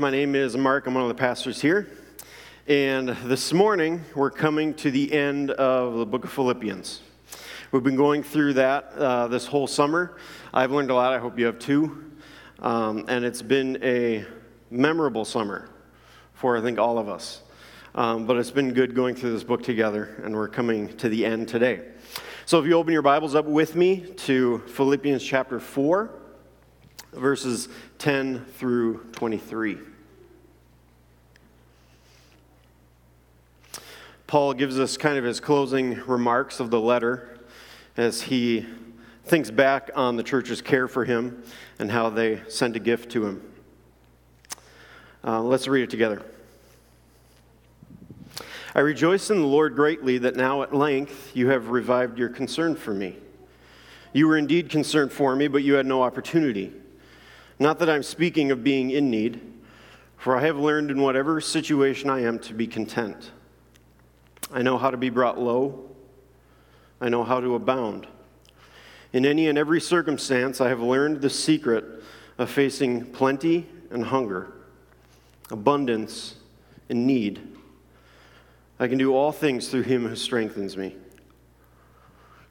My name is Mark. I'm one of the pastors here. And this morning, we're coming to the end of the book of Philippians. We've been going through that uh, this whole summer. I've learned a lot. I hope you have too. Um, and it's been a memorable summer for, I think, all of us. Um, but it's been good going through this book together, and we're coming to the end today. So if you open your Bibles up with me to Philippians chapter 4 verses 10 through 23. Paul gives us kind of his closing remarks of the letter as he thinks back on the church's care for him and how they sent a gift to him. Uh, let's read it together. I rejoice in the Lord greatly that now at length you have revived your concern for me. You were indeed concerned for me, but you had no opportunity. Not that I'm speaking of being in need, for I have learned in whatever situation I am to be content. I know how to be brought low, I know how to abound. In any and every circumstance, I have learned the secret of facing plenty and hunger, abundance and need. I can do all things through him who strengthens me.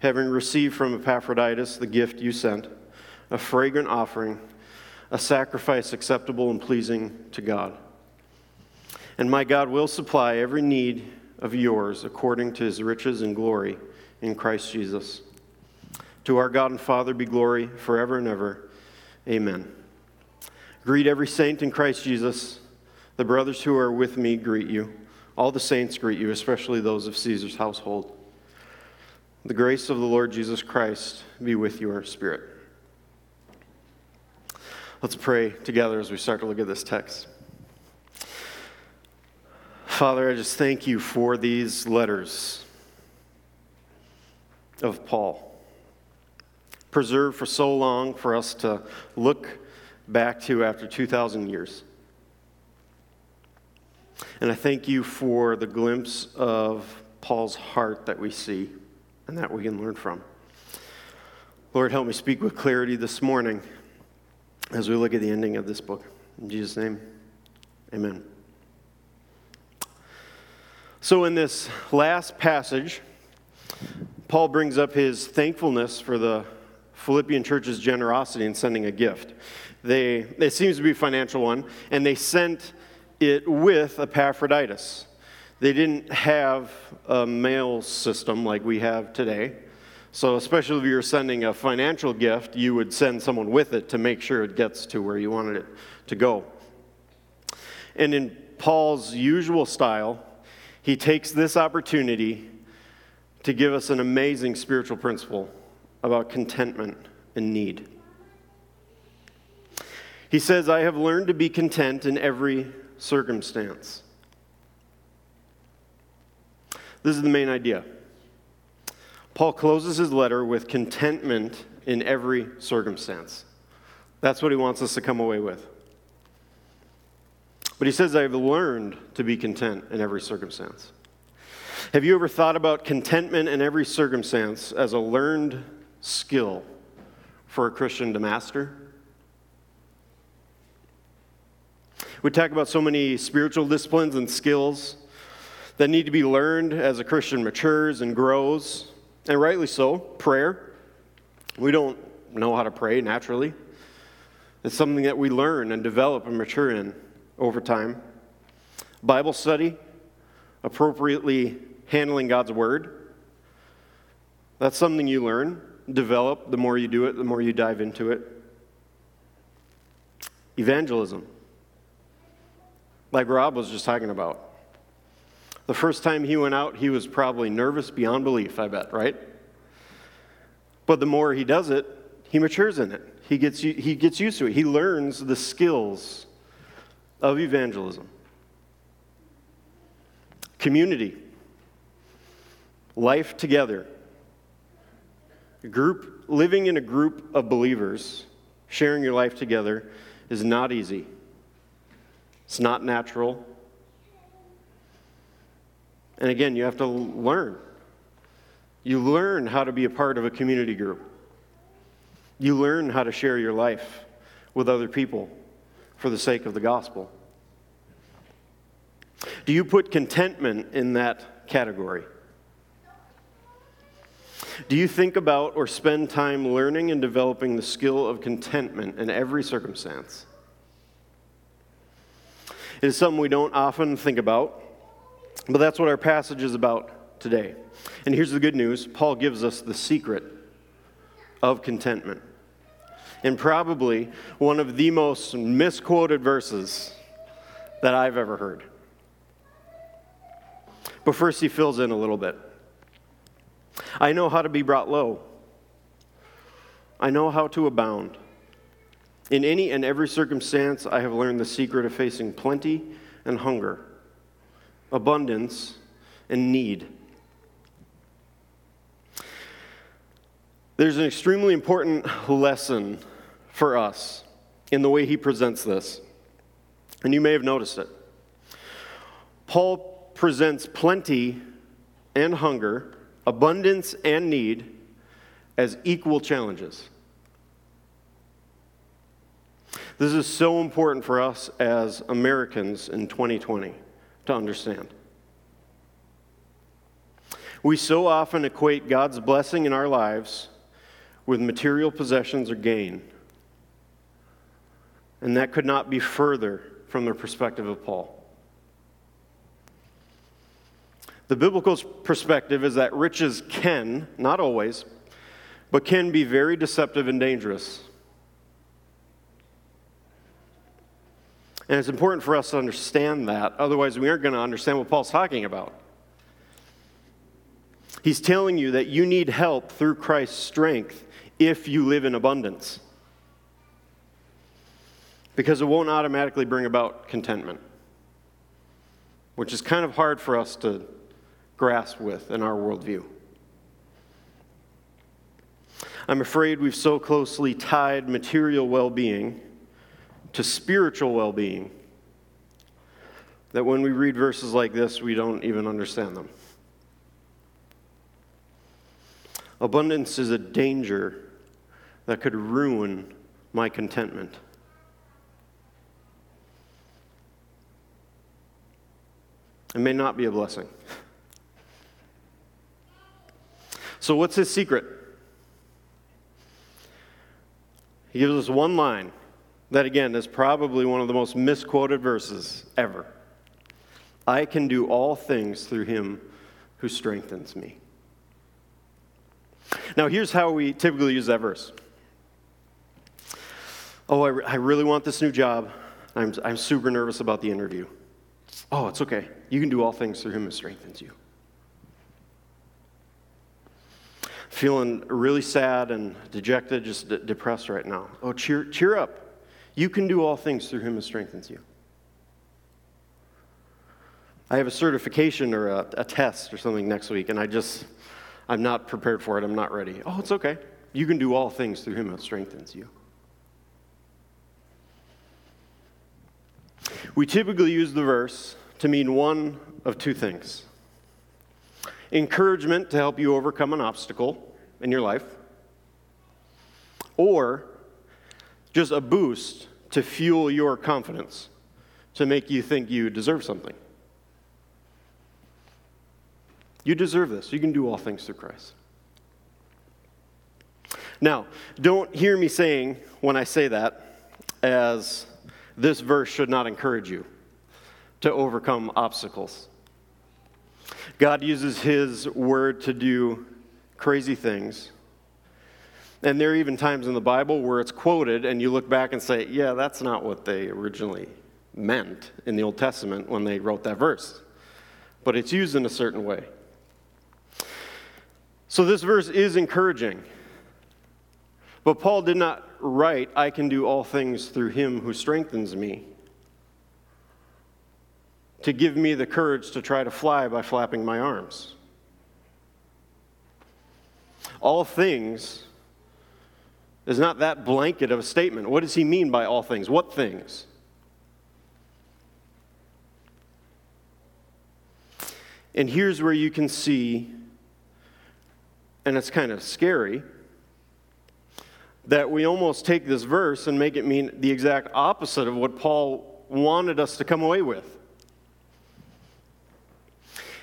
having received from Epaphroditus the gift you sent, a fragrant offering, a sacrifice acceptable and pleasing to God. And my God will supply every need of yours according to his riches and glory in Christ Jesus. To our God and Father be glory forever and ever. Amen. Greet every saint in Christ Jesus. The brothers who are with me greet you. All the saints greet you, especially those of Caesar's household. The grace of the Lord Jesus Christ be with your spirit. Let's pray together as we start to look at this text. Father, I just thank you for these letters of Paul, preserved for so long for us to look back to after 2,000 years. And I thank you for the glimpse of Paul's heart that we see and that we can learn from. Lord, help me speak with clarity this morning as we look at the ending of this book. In Jesus' name, amen. So, in this last passage, Paul brings up his thankfulness for the Philippian church's generosity in sending a gift. They, it seems to be a financial one, and they sent it with Epaphroditus. They didn't have a mail system like we have today. So, especially if you're sending a financial gift, you would send someone with it to make sure it gets to where you wanted it to go. And in Paul's usual style, he takes this opportunity to give us an amazing spiritual principle about contentment and need. He says, I have learned to be content in every circumstance. This is the main idea. Paul closes his letter with contentment in every circumstance. That's what he wants us to come away with. But he says, I've learned to be content in every circumstance. Have you ever thought about contentment in every circumstance as a learned skill for a Christian to master? We talk about so many spiritual disciplines and skills that need to be learned as a Christian matures and grows, and rightly so. Prayer. We don't know how to pray naturally. It's something that we learn and develop and mature in over time. Bible study, appropriately handling God's Word. That's something you learn, develop. The more you do it, the more you dive into it. Evangelism, like Rob was just talking about. The first time he went out, he was probably nervous beyond belief, I bet, right? But the more he does it, he matures in it. He gets, he gets used to it. He learns the skills of evangelism. Community, life together, group, living in a group of believers, sharing your life together is not easy. It's not natural. And again, you have to learn. You learn how to be a part of a community group. You learn how to share your life with other people for the sake of the gospel. Do you put contentment in that category? Do you think about or spend time learning and developing the skill of contentment in every circumstance? It is something we don't often think about, but that's what our passage is about today. And here's the good news Paul gives us the secret of contentment. And probably one of the most misquoted verses that I've ever heard. But first, he fills in a little bit. I know how to be brought low, I know how to abound. In any and every circumstance, I have learned the secret of facing plenty and hunger, abundance and need. There's an extremely important lesson for us in the way he presents this, and you may have noticed it. Paul presents plenty and hunger, abundance and need as equal challenges. This is so important for us as Americans in 2020 to understand. We so often equate God's blessing in our lives with material possessions or gain. And that could not be further from the perspective of Paul. The biblical perspective is that riches can, not always, but can be very deceptive and dangerous. And it's important for us to understand that. Otherwise, we aren't going to understand what Paul's talking about. He's telling you that you need help through Christ's strength if you live in abundance. Because it won't automatically bring about contentment, which is kind of hard for us to grasp with in our worldview. I'm afraid we've so closely tied material well being to spiritual well being that when we read verses like this, we don't even understand them. Abundance is a danger that could ruin my contentment. It may not be a blessing. So, what's his secret? He gives us one line that, again, is probably one of the most misquoted verses ever. I can do all things through him who strengthens me. Now, here's how we typically use that verse. Oh, I, re- I really want this new job. I'm, I'm super nervous about the interview. Oh, it's okay. You can do all things through him who strengthens you. Feeling really sad and dejected, just d- depressed right now. Oh, cheer, cheer up. You can do all things through him who strengthens you. I have a certification or a, a, test or something next week, and I just, I'm not prepared for it. I'm not ready. Oh, it's okay. You can do all things through him who strengthens you. We typically use the verse to mean one of two things encouragement to help you overcome an obstacle in your life, or just a boost to fuel your confidence, to make you think you deserve something. You deserve this. You can do all things through Christ. Now, don't hear me saying when I say that as this verse should not encourage you to overcome obstacles. God uses His word to do crazy things and there are even times in the Bible where it's quoted, and you look back and say, yeah, that's not what they originally meant in the Old Testament when they wrote that verse. But it's used in a certain way. So this verse is encouraging. But Paul did not write, I can do all things through him who strengthens me. to give me the courage to try to fly by flapping my arms. All things is not that blanket of a statement. What does he mean by all things? What things? And here's where you can see, and it's kind of scary, that we almost take this verse and make it mean the exact opposite of what Paul wanted us to come away with.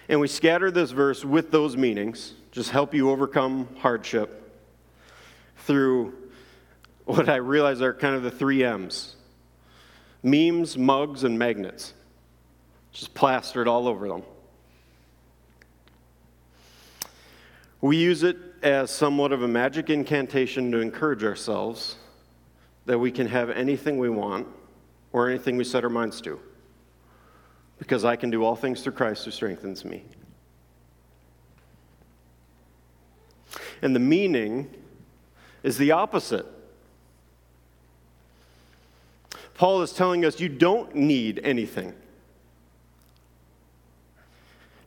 And we scatter this verse with those meanings, just help you overcome hardship through what I realize are kind of the three M's memes, mugs, and magnets. Just plastered all over them. We use it as somewhat of a magic incantation to encourage ourselves that we can have anything we want or anything we set our minds to. Because I can do all things through Christ who strengthens me. And the meaning is the opposite. Paul is telling us you don't need anything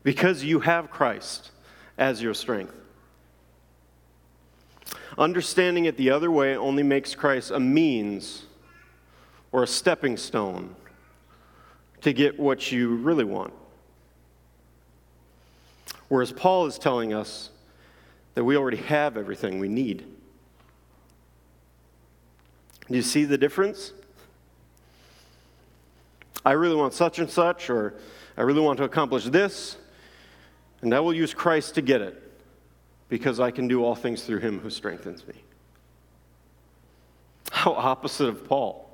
because you have Christ as your strength. Understanding it the other way only makes Christ a means or a stepping stone to get what you really want. Whereas Paul is telling us that we already have everything we need. Do you see the difference? I really want such and such, or I really want to accomplish this, and I will use Christ to get it because I can do all things through him who strengthens me. How opposite of Paul.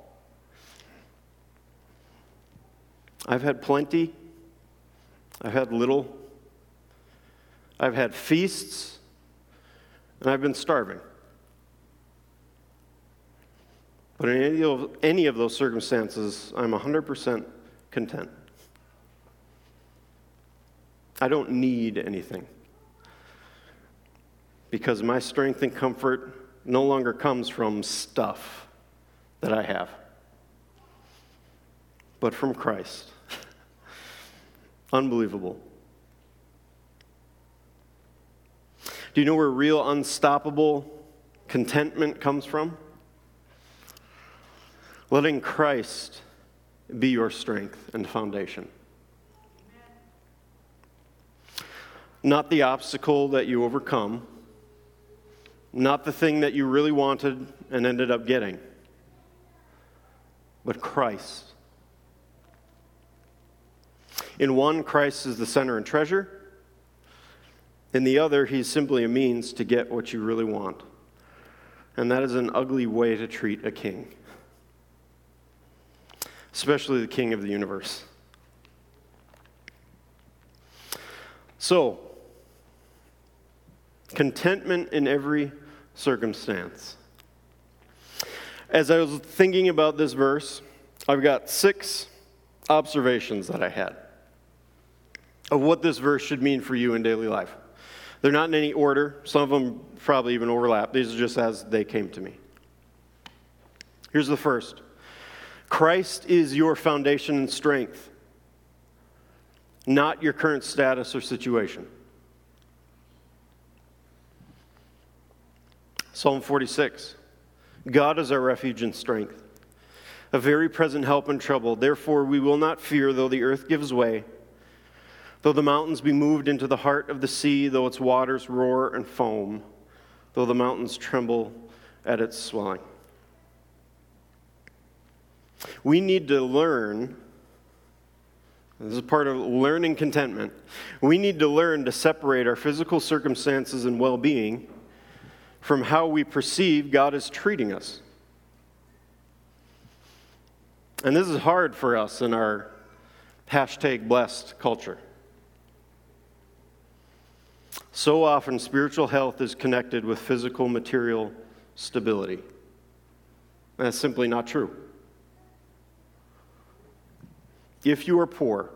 I've had plenty, I've had little, I've had feasts, and I've been starving. But in any of, any of those circumstances, I'm 100% content. I don't need anything because my strength and comfort no longer comes from stuff that I have, but from Christ. Unbelievable. Do you know where real unstoppable contentment comes from? Letting Christ be your strength and foundation. Not the obstacle that you overcome not the thing that you really wanted and ended up getting, but Christ. In one, Christ is the center and treasure. In the other, he's simply a means to get what you really want. And that is an ugly way to treat a king, especially the king of the universe. So, contentment in every circumstance. As I was thinking about this verse, I've got six observations that I had of what this verse should mean for you in daily life. They're not in any order, some of them probably even overlap. These are just as they came to me. Here's the first Christ is your foundation and strength, not your current status or situation. Psalm 46 God is our refuge and strength, a very present help in trouble. Therefore, we will not fear though the earth gives way, though the mountains be moved into the heart of the sea, though its waters roar and foam, though the mountains tremble at its swelling. We need to learn. This is part of learning contentment. We need to learn to separate our physical circumstances and well being from how we perceive God is treating us. And this is hard for us in our hashtag blessed culture. So often, spiritual health is connected with physical material stability. That's simply not true. If you are poor,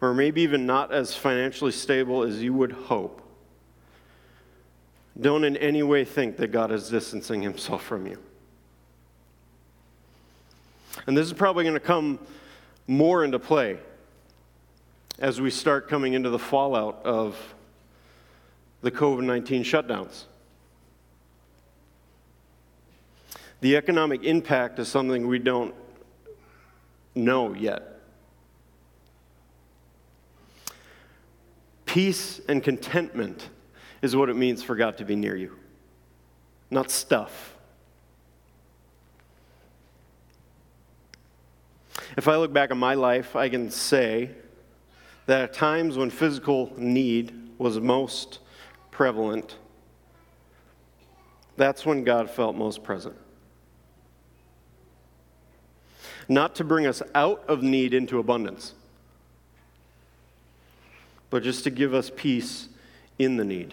or maybe even not as financially stable as you would hope, don't in any way think that God is distancing himself from you. And this is probably going to come more into play as we start coming into the fallout of the COVID 19 shutdowns. The economic impact is something we don't know yet. Peace and contentment is what it means for God to be near you, not stuff. If I look back on my life, I can say that at times when physical need was most prevalent, that's when God felt most present. Not to bring us out of need into abundance, but just to give us peace in the need.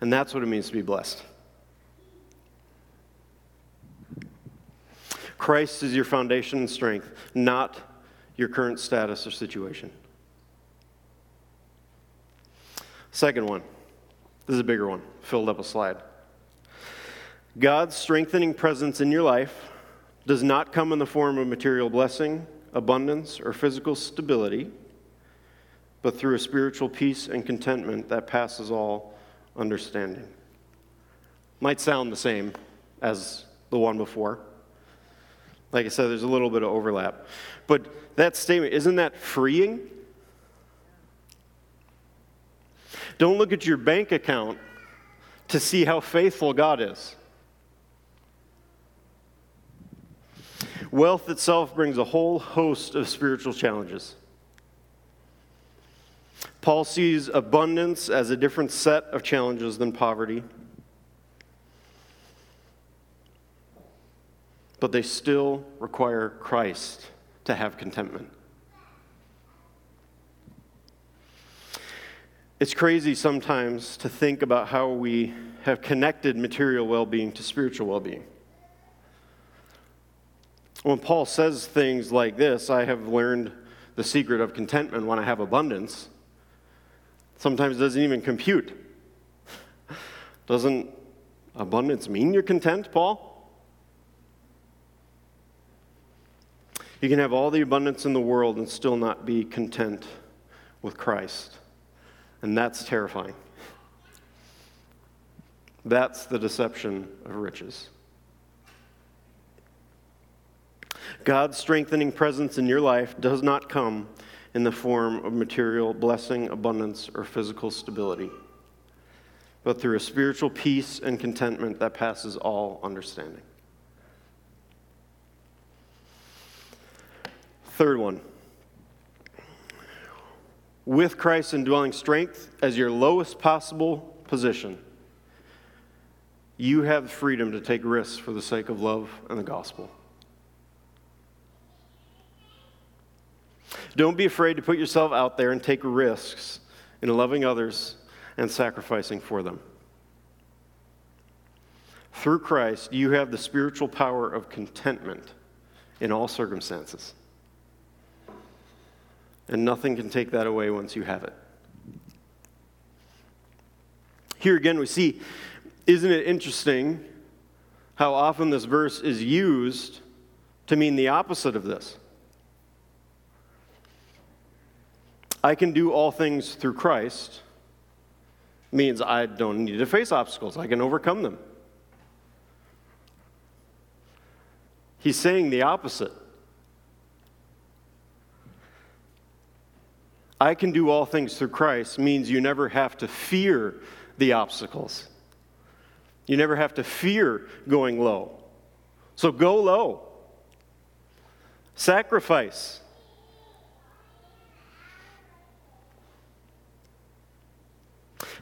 And that's what it means to be blessed. Christ is your foundation and strength, not your current status or situation. Second one. This is a bigger one, filled up a slide. God's strengthening presence in your life does not come in the form of material blessing, abundance, or physical stability, but through a spiritual peace and contentment that passes all understanding. Might sound the same as the one before. Like I said, there's a little bit of overlap. But that statement, isn't that freeing? Don't look at your bank account to see how faithful God is. Wealth itself brings a whole host of spiritual challenges. Paul sees abundance as a different set of challenges than poverty. But they still require Christ to have contentment. It's crazy sometimes to think about how we have connected material well being to spiritual well being. When Paul says things like this, I have learned the secret of contentment when I have abundance, sometimes doesn't even compute. Doesn't abundance mean you're content, Paul? You can have all the abundance in the world and still not be content with Christ. And that's terrifying. That's the deception of riches. God's strengthening presence in your life does not come in the form of material blessing, abundance, or physical stability, but through a spiritual peace and contentment that passes all understanding. Third one with Christ's indwelling strength as your lowest possible position, you have freedom to take risks for the sake of love and the gospel. Don't be afraid to put yourself out there and take risks in loving others and sacrificing for them. Through Christ, you have the spiritual power of contentment in all circumstances. And nothing can take that away once you have it. Here again, we see, isn't it interesting how often this verse is used to mean the opposite of this? I can do all things through Christ means I don't need to face obstacles, I can overcome them. He's saying the opposite. I can do all things through Christ means you never have to fear the obstacles. You never have to fear going low. So go low. Sacrifice.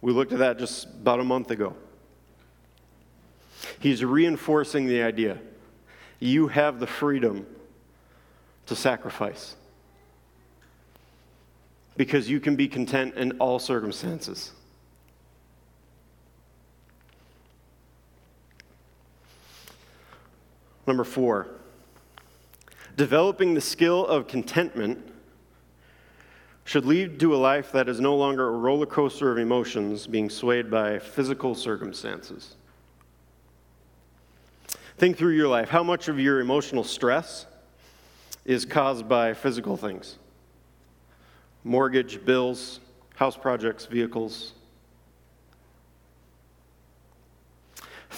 We looked at that just about a month ago. He's reinforcing the idea you have the freedom to sacrifice. because you can be content in all circumstances. Number four, developing the skill of contentment should lead to a life that is no longer a roller coaster of emotions being swayed by physical circumstances. Think through your life. How much of your emotional stress is caused by physical things? Mortgage, bills, house projects, vehicles,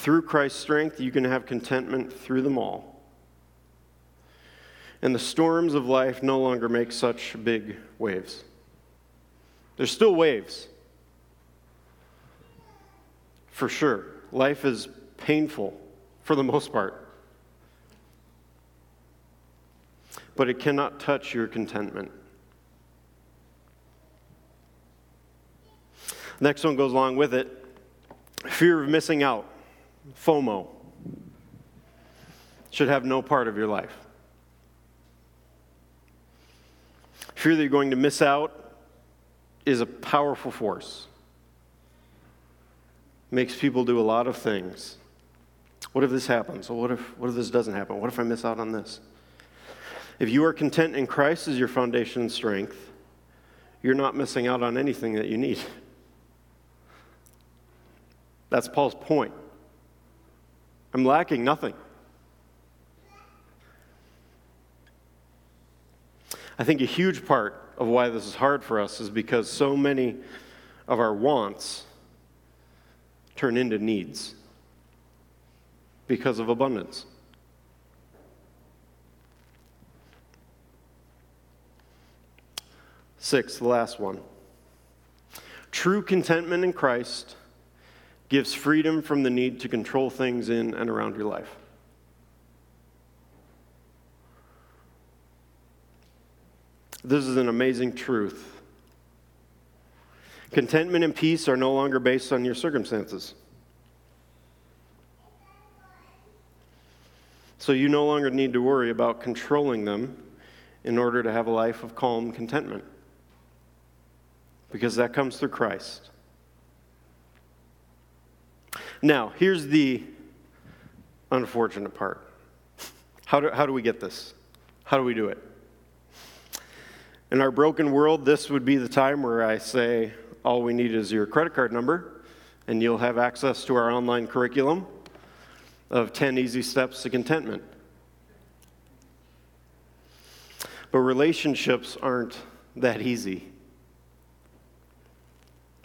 Through Christ's strength, you can have contentment through them all. And the storms of life no longer make such big waves. There's still waves. For sure. Life is painful for the most part. But it cannot touch your contentment. Next one goes along with it fear of missing out. FOMO should have no part of your life. Fear that you're going to miss out is a powerful force. Makes people do a lot of things. What if this happens? What if, what if this doesn't happen? What if I miss out on this? If you are content in Christ as your foundation and strength, you're not missing out on anything that you need. That's Paul's point. I'm lacking nothing. I think a huge part of why this is hard for us is because so many of our wants turn into needs because of abundance. Six, the last one. True contentment in Christ gives freedom from the need to control things in and around your life. This is an amazing truth. Contentment and peace are no longer based on your circumstances. So you no longer need to worry about controlling them in order to have a life of calm contentment. Because that comes through Christ. Now, here's the unfortunate part. How do, how do we get this? How do we do it? In our broken world, this would be the time where I say, all we need is your credit card number, and you'll have access to our online curriculum of 10 easy steps to contentment. But relationships aren't that easy.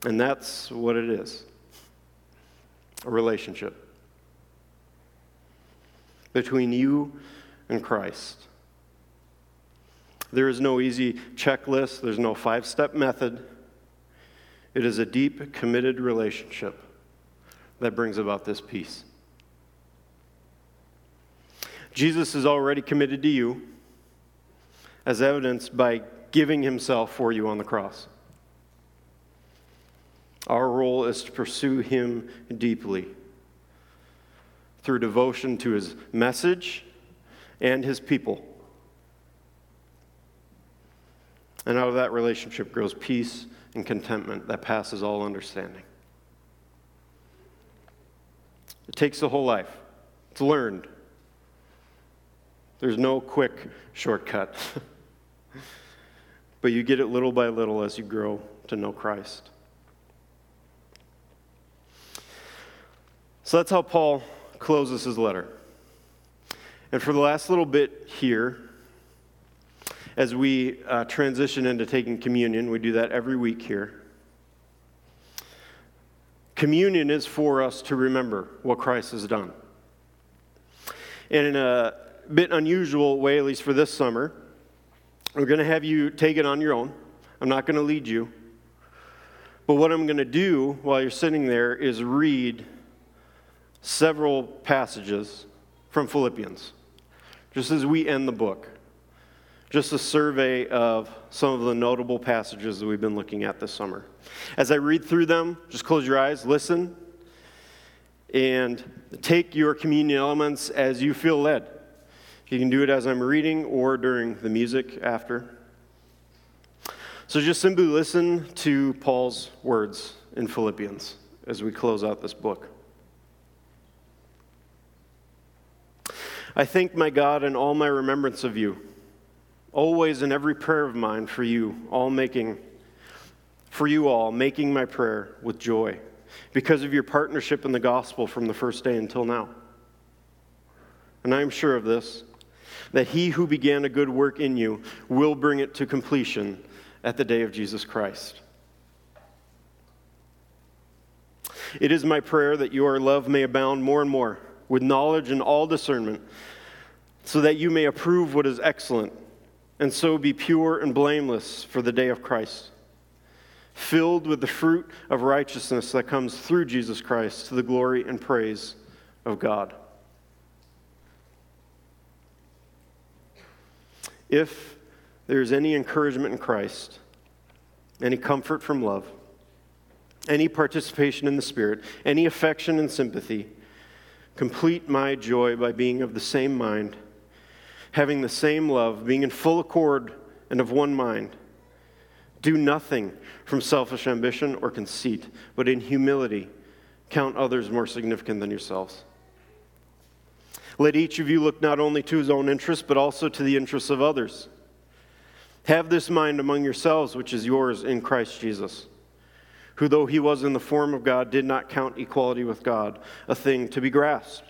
And that's what it is a relationship between you and Christ. There is no easy checklist, there's no five step method. It is a deep, committed relationship that brings about this peace. Jesus is already committed to you, as evidenced by giving himself for you on the cross. Our role is to pursue Him deeply through devotion to His message and His people. And out of that relationship grows peace and contentment that passes all understanding. It takes the whole life, it's learned. There's no quick shortcut. but you get it little by little as you grow to know Christ. So that's how Paul closes his letter. And for the last little bit here, as we uh, transition into taking communion, we do that every week here. Communion is for us to remember what Christ has done. And in a bit unusual way, at least for this summer, we're going to have you take it on your own. I'm not going to lead you. But what I'm going to do while you're sitting there is read several passages from Philippians, just as we end the book. Just a survey of some of the notable passages that we've been looking at this summer. As I read through them, just close your eyes, listen, and take your communion elements as you feel led. You can do it as I'm reading or during the music after. So just simply listen to Paul's words in Philippians as we close out this book. I thank my God in all my remembrance of you, always in every prayer of mine for you, all making for you all, making my prayer with joy because of your partnership in the gospel from the first day until now. And I am sure of this that he who began a good work in you will bring it to completion at the day of Jesus Christ. It is my prayer that your love may abound more and more with knowledge and all discernment, so that you may approve what is excellent, and so be pure and blameless for the day of Christ, filled with the fruit of righteousness that comes through Jesus Christ to the glory and praise of God. If there is any encouragement in Christ, any comfort from love, any participation in the Spirit, any affection and sympathy, complete my joy by being of the same mind, having the same love, being in full accord and of one mind. Do nothing from selfish ambition or conceit, but in humility count others more significant than yourselves. Let each of you look not only to his own interests, but also to the interests of others. Have this mind among yourselves, which is yours in Christ Jesus, who, though he was in the form of God, did not count equality with God a thing to be grasped.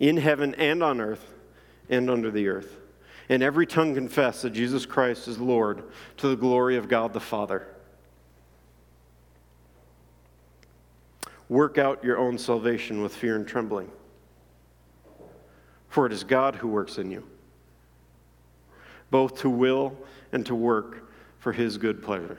in heaven and on earth and under the earth, and every tongue confess that Jesus Christ is Lord to the glory of God the Father. Work out your own salvation with fear and trembling, for it is God who works in you both to will and to work for his good pleasure.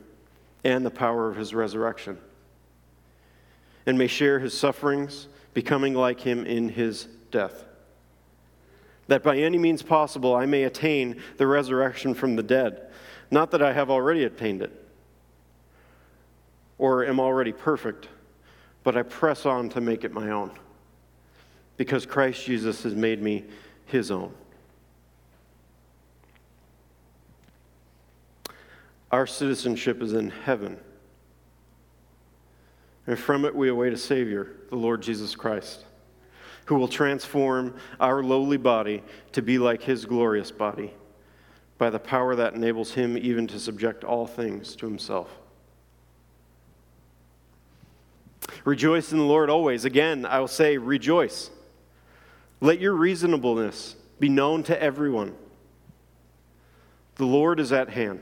and the power of his resurrection, and may share his sufferings, becoming like him in his death. That by any means possible I may attain the resurrection from the dead. Not that I have already attained it or am already perfect, but I press on to make it my own because Christ Jesus has made me his own. Our citizenship is in heaven. And from it we await a Savior, the Lord Jesus Christ, who will transform our lowly body to be like his glorious body by the power that enables him even to subject all things to himself. Rejoice in the Lord always. Again, I will say, rejoice. Let your reasonableness be known to everyone. The Lord is at hand.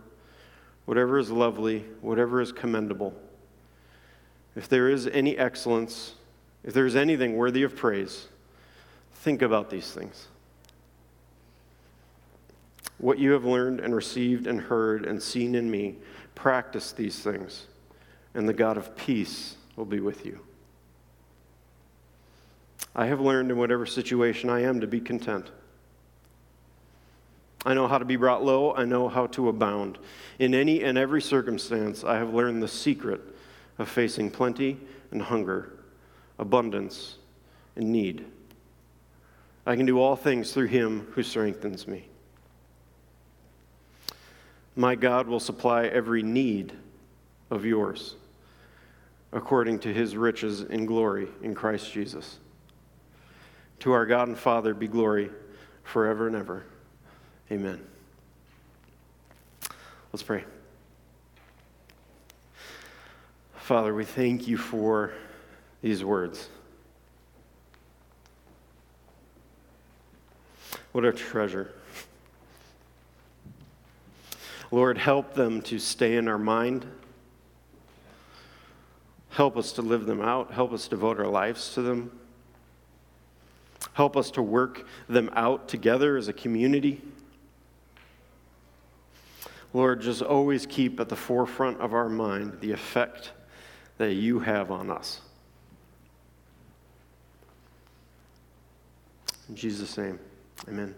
whatever is lovely, whatever is commendable, if there is any excellence, if there is anything worthy of praise, think about these things. What you have learned and received and heard and seen in me, practice these things, and the God of peace will be with you. I have learned in whatever situation I am to be content. I know how to be brought low. I know how to abound. In any and every circumstance, I have learned the secret of facing plenty and hunger, abundance and need. I can do all things through him who strengthens me. My God will supply every need of yours according to his riches in glory in Christ Jesus. To our God and Father be glory forever and ever. Amen. Let's pray. Father, we thank you for these words. What a treasure. Lord, help them to stay in our mind. Help us to live them out. Help us devote our lives to them. Help us to work them out together as a community. Lord, just always keep at the forefront of our mind the effect that you have on us. In Jesus' name, amen.